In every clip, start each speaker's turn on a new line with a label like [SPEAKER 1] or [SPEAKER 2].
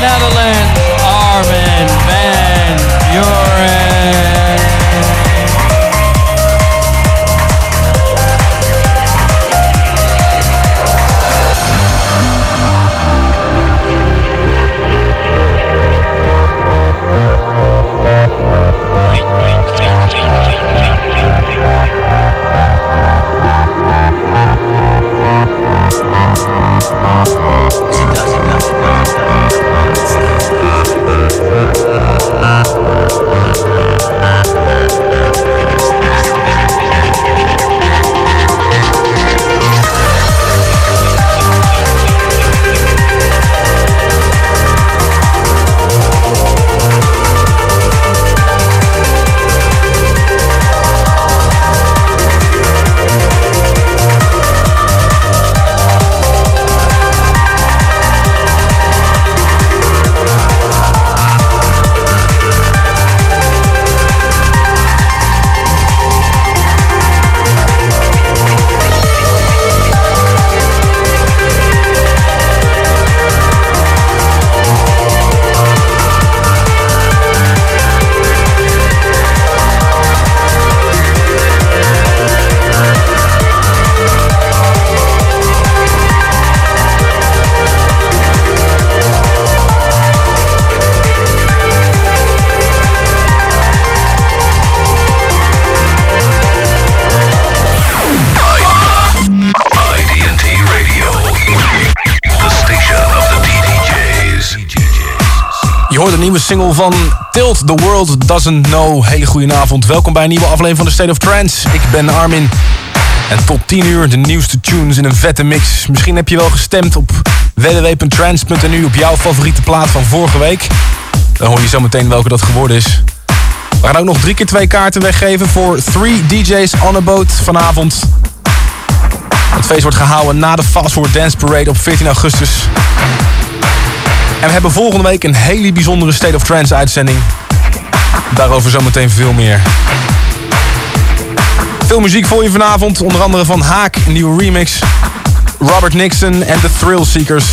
[SPEAKER 1] Netherlands, Armin van Buren.
[SPEAKER 2] IDT
[SPEAKER 3] nieuwe single van Tilt The World Doesn't Know. Hele goede avond. Welkom bij een nieuwe aflevering van de State of Trance. Ik ben Armin. En tot 10 uur de nieuwste tunes in een vette mix. Misschien heb je wel gestemd op www.trance.nu op jouw favoriete plaat van vorige week. Dan hoor je zo meteen welke dat geworden is. We gaan ook nog drie keer twee kaarten weggeven voor 3 DJ's on a boat vanavond. Het feest wordt gehouden na de Fast Forward Dance Parade op 14 augustus. En we hebben volgende week een hele bijzondere State of Trance uitzending. Daarover zometeen veel meer. Veel muziek voor je vanavond, onder andere van Haak, een nieuwe remix. Robert Nixon en The Thrill Seekers.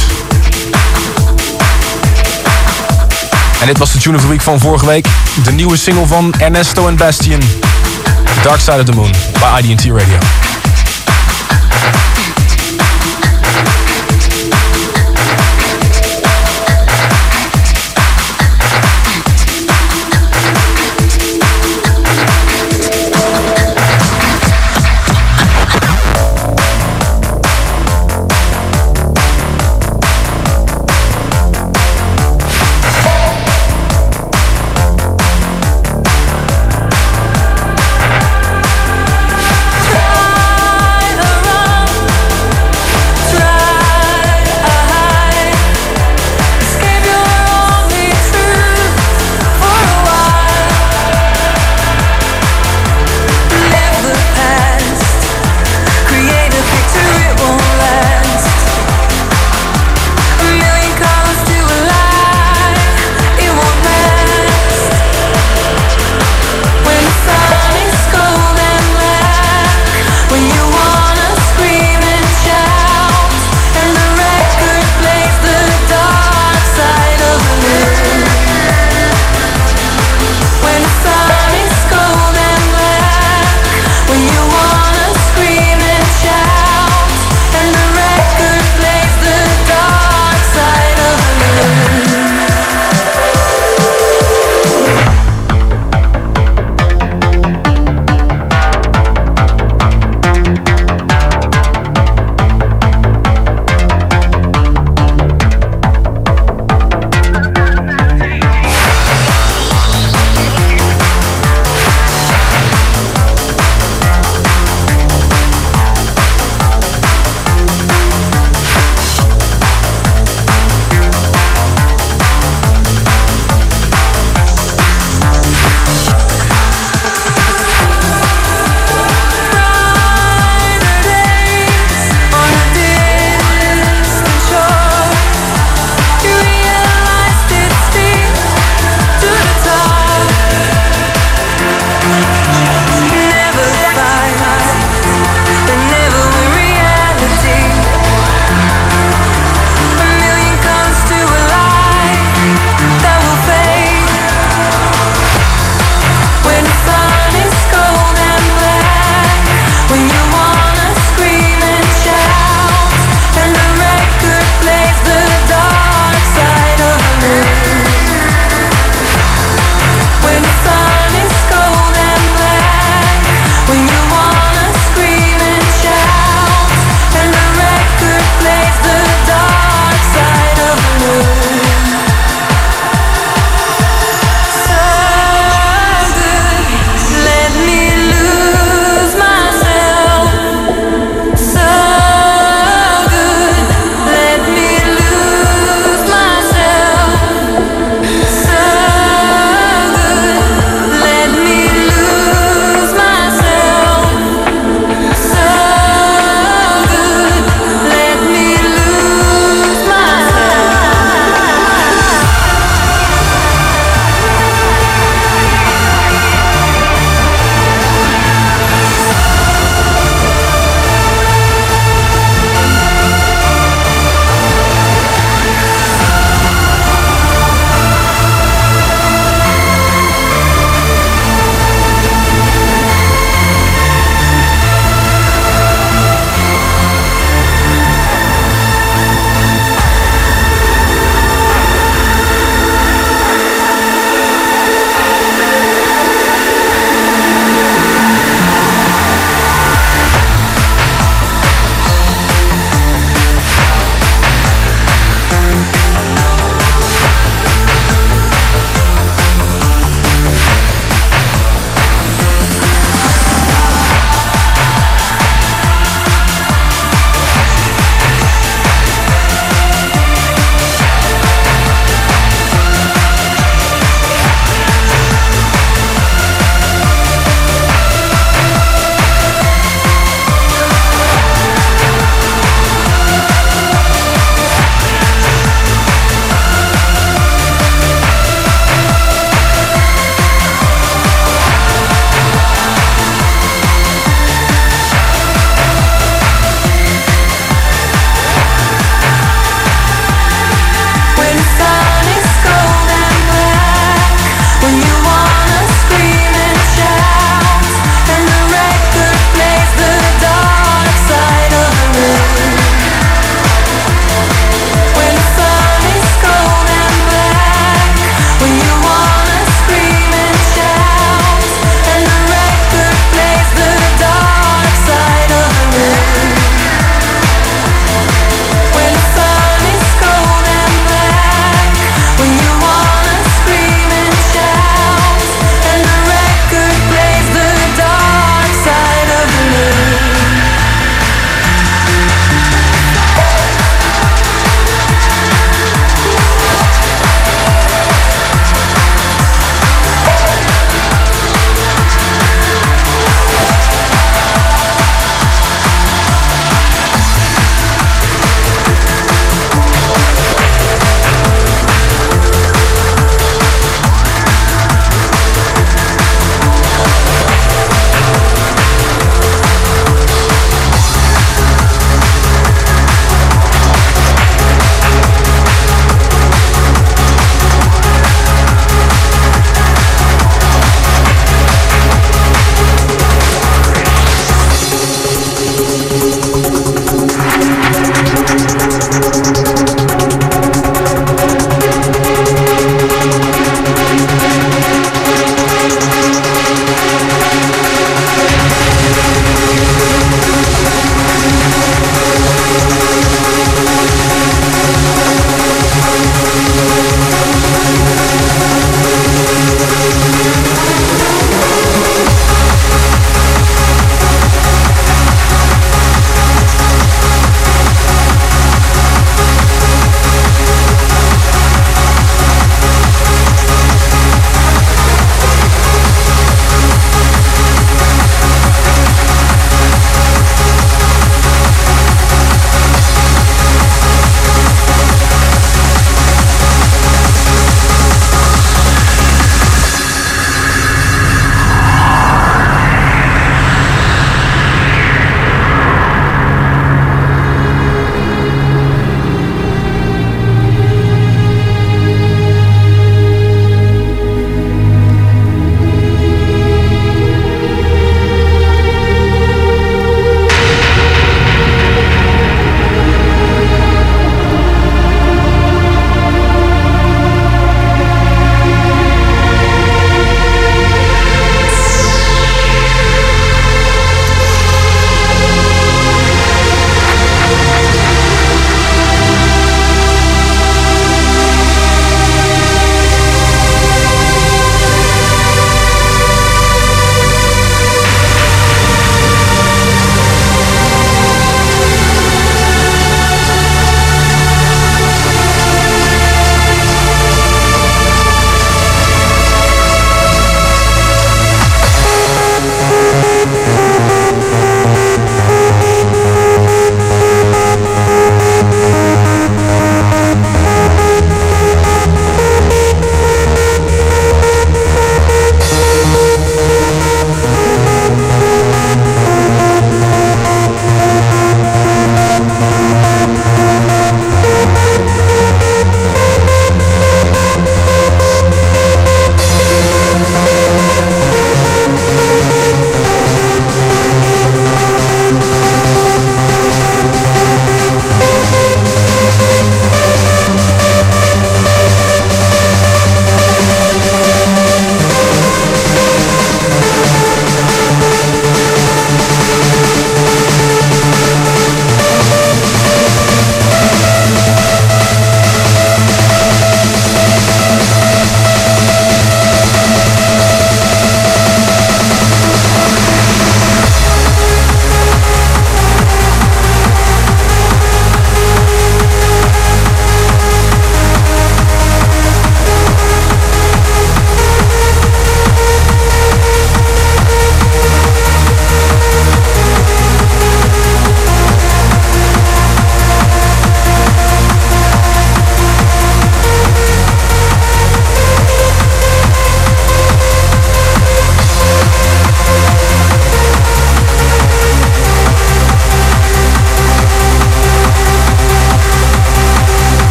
[SPEAKER 3] En dit was de tune of the week van vorige week. De nieuwe single van Ernesto en Bastion. Dark Side of the Moon bij IDT Radio.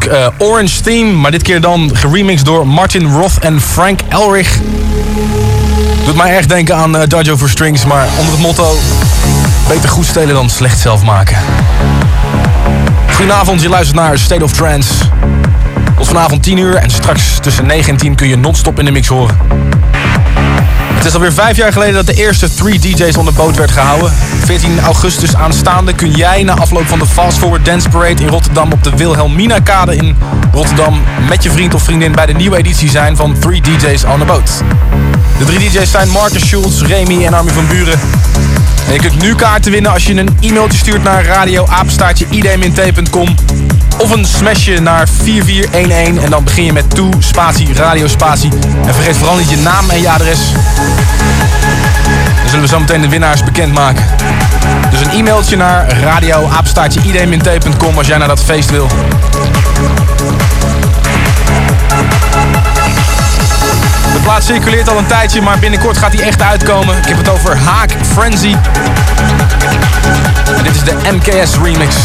[SPEAKER 3] Natuurlijk eh, Orange Theme, maar dit keer dan geremixed door Martin Roth en Frank Elrich. Doet mij erg denken aan uh, Dojo for Strings, maar onder het motto... beter goed stelen dan slecht zelf maken. Goedenavond, je luistert naar State of Trance. Tot vanavond 10 uur en straks tussen 9 en 10 kun je non-stop in de mix horen. Het is alweer vijf jaar geleden dat de eerste 3 DJ's on the boot werd gehouden. 14 augustus aanstaande kun jij na afloop van de Fast Forward Dance Parade in Rotterdam op de Wilhelmina-kade in Rotterdam met je vriend of vriendin bij de nieuwe editie zijn van 3 DJ's on the boat. De drie DJ's zijn Marcus Schulz, Remy en Armin van Buren. En je kunt nu kaarten winnen als je een e-mailtje stuurt naar radioapenstaartje.idmint.com of een smashje naar 4411 en dan begin je met toe, spatie, radio, spatie. En vergeet vooral niet je naam en je adres. Dan zullen we zo meteen de winnaars bekendmaken. Dus een e-mailtje naar radioapenstaartje.idmint.com als jij naar dat feest wil. Plaat circuleert al een tijdje, maar binnenkort gaat hij echt uitkomen. Ik heb het over Haak Frenzy. En dit is de MKS remix.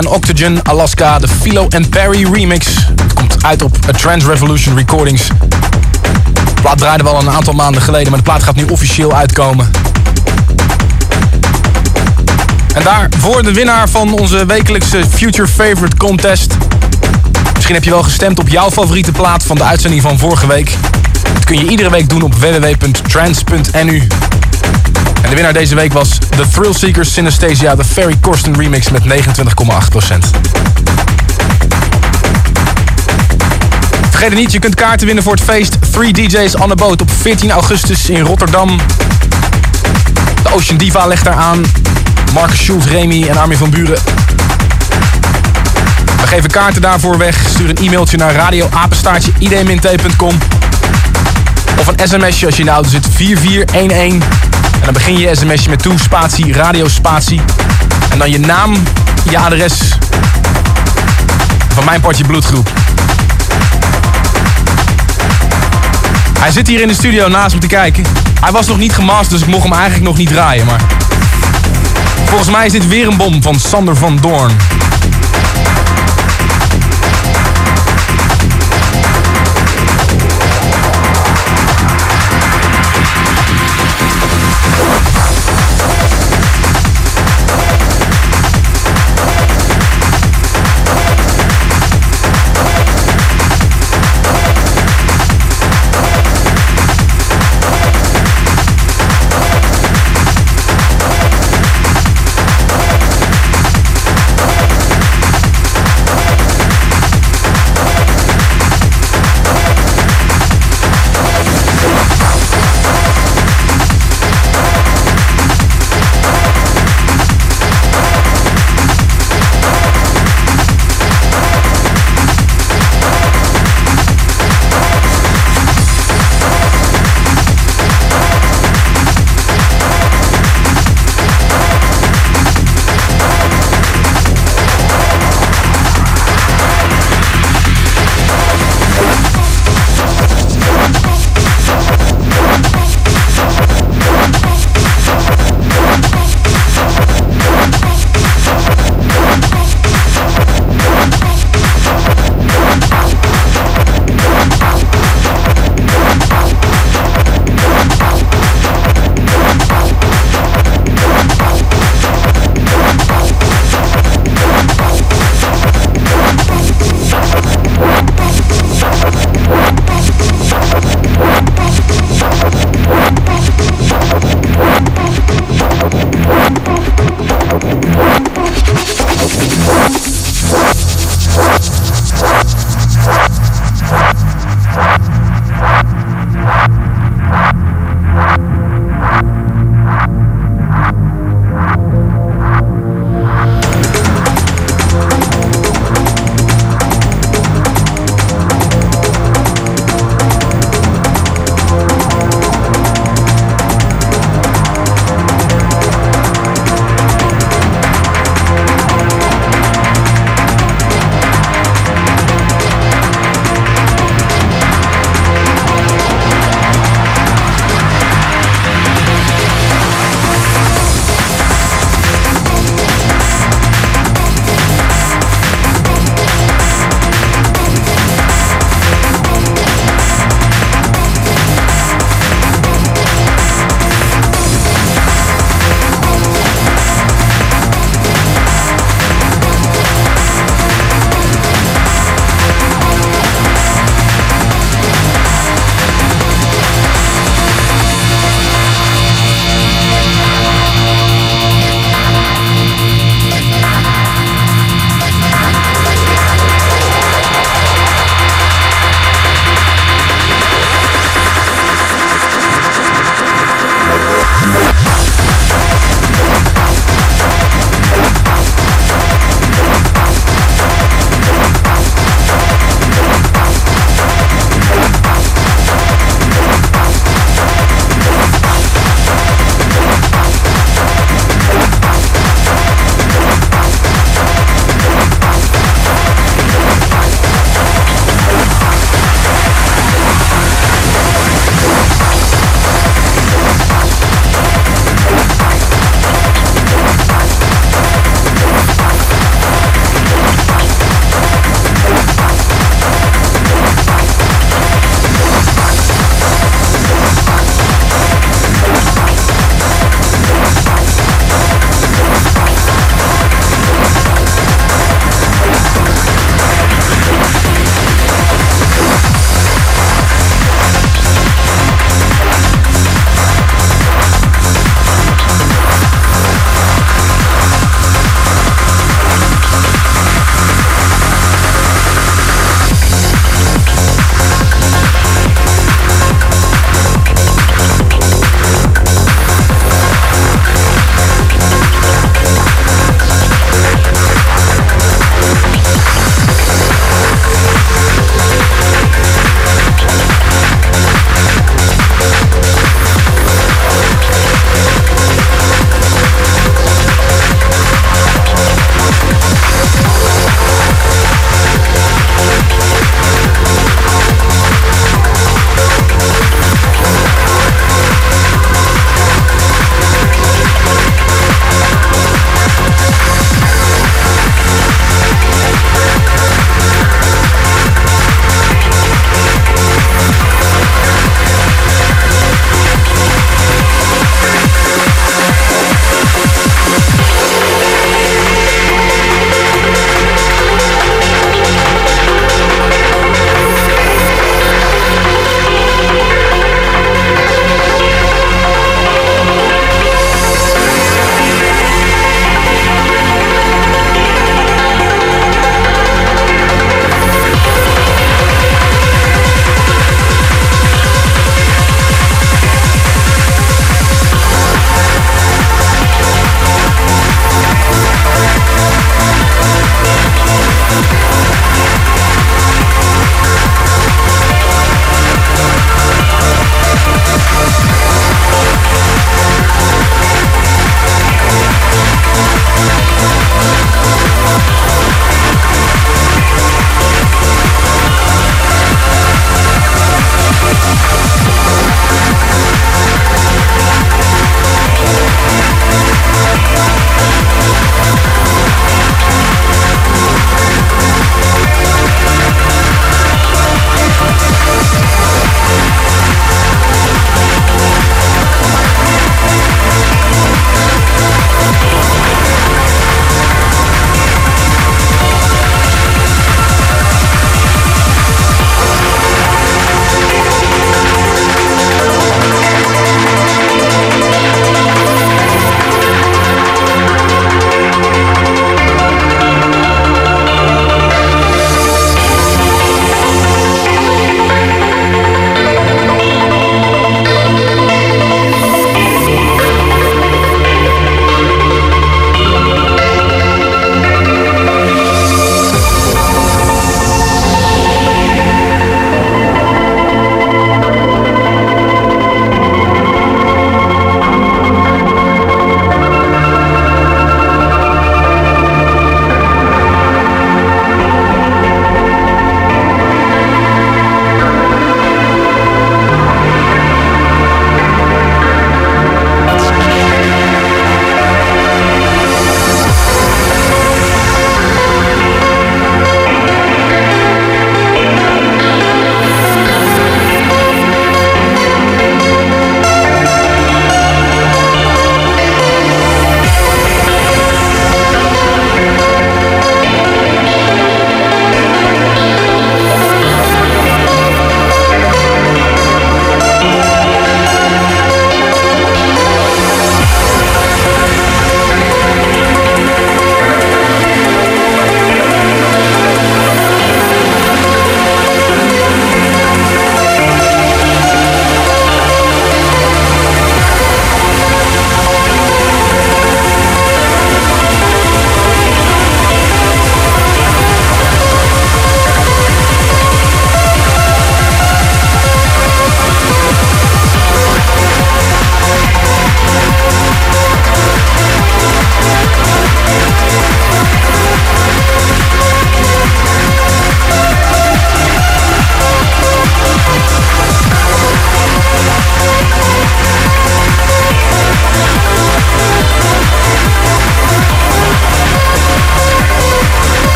[SPEAKER 3] En Octagen Alaska, de Philo Perry remix. Het komt uit op A Trans Revolution Recordings. De plaat draaide wel een aantal maanden geleden, maar de plaat gaat nu officieel uitkomen. En daarvoor de winnaar van onze wekelijkse Future Favorite Contest. Misschien heb je wel gestemd op jouw favoriete plaat van de uitzending van vorige week. Dat kun je iedere week doen op www.trans.nu. En de winnaar deze week was The Thrill Seekers Synesthesia, de Ferry Corsten remix met 29,8%. Vergeet niet, je kunt kaarten winnen voor het feest 3 DJ's on a Boat op 14 augustus in Rotterdam. De Ocean Diva legt daar aan. Marcus Schultz, Remy en Armin van Buren. We geven kaarten daarvoor weg. Stuur een e-mailtje naar radioapenstaartje idmint.com Of een sms'je als je in de auto zit 4411. En dan begin je sms'je met toe spatie, radio spatie. En dan je naam, je adres van mijn partje bloedgroep. Hij zit hier in de studio naast me te kijken. Hij was nog niet gemast, dus ik mocht hem eigenlijk nog niet draaien. Maar volgens mij is dit weer een bom van Sander van Doorn.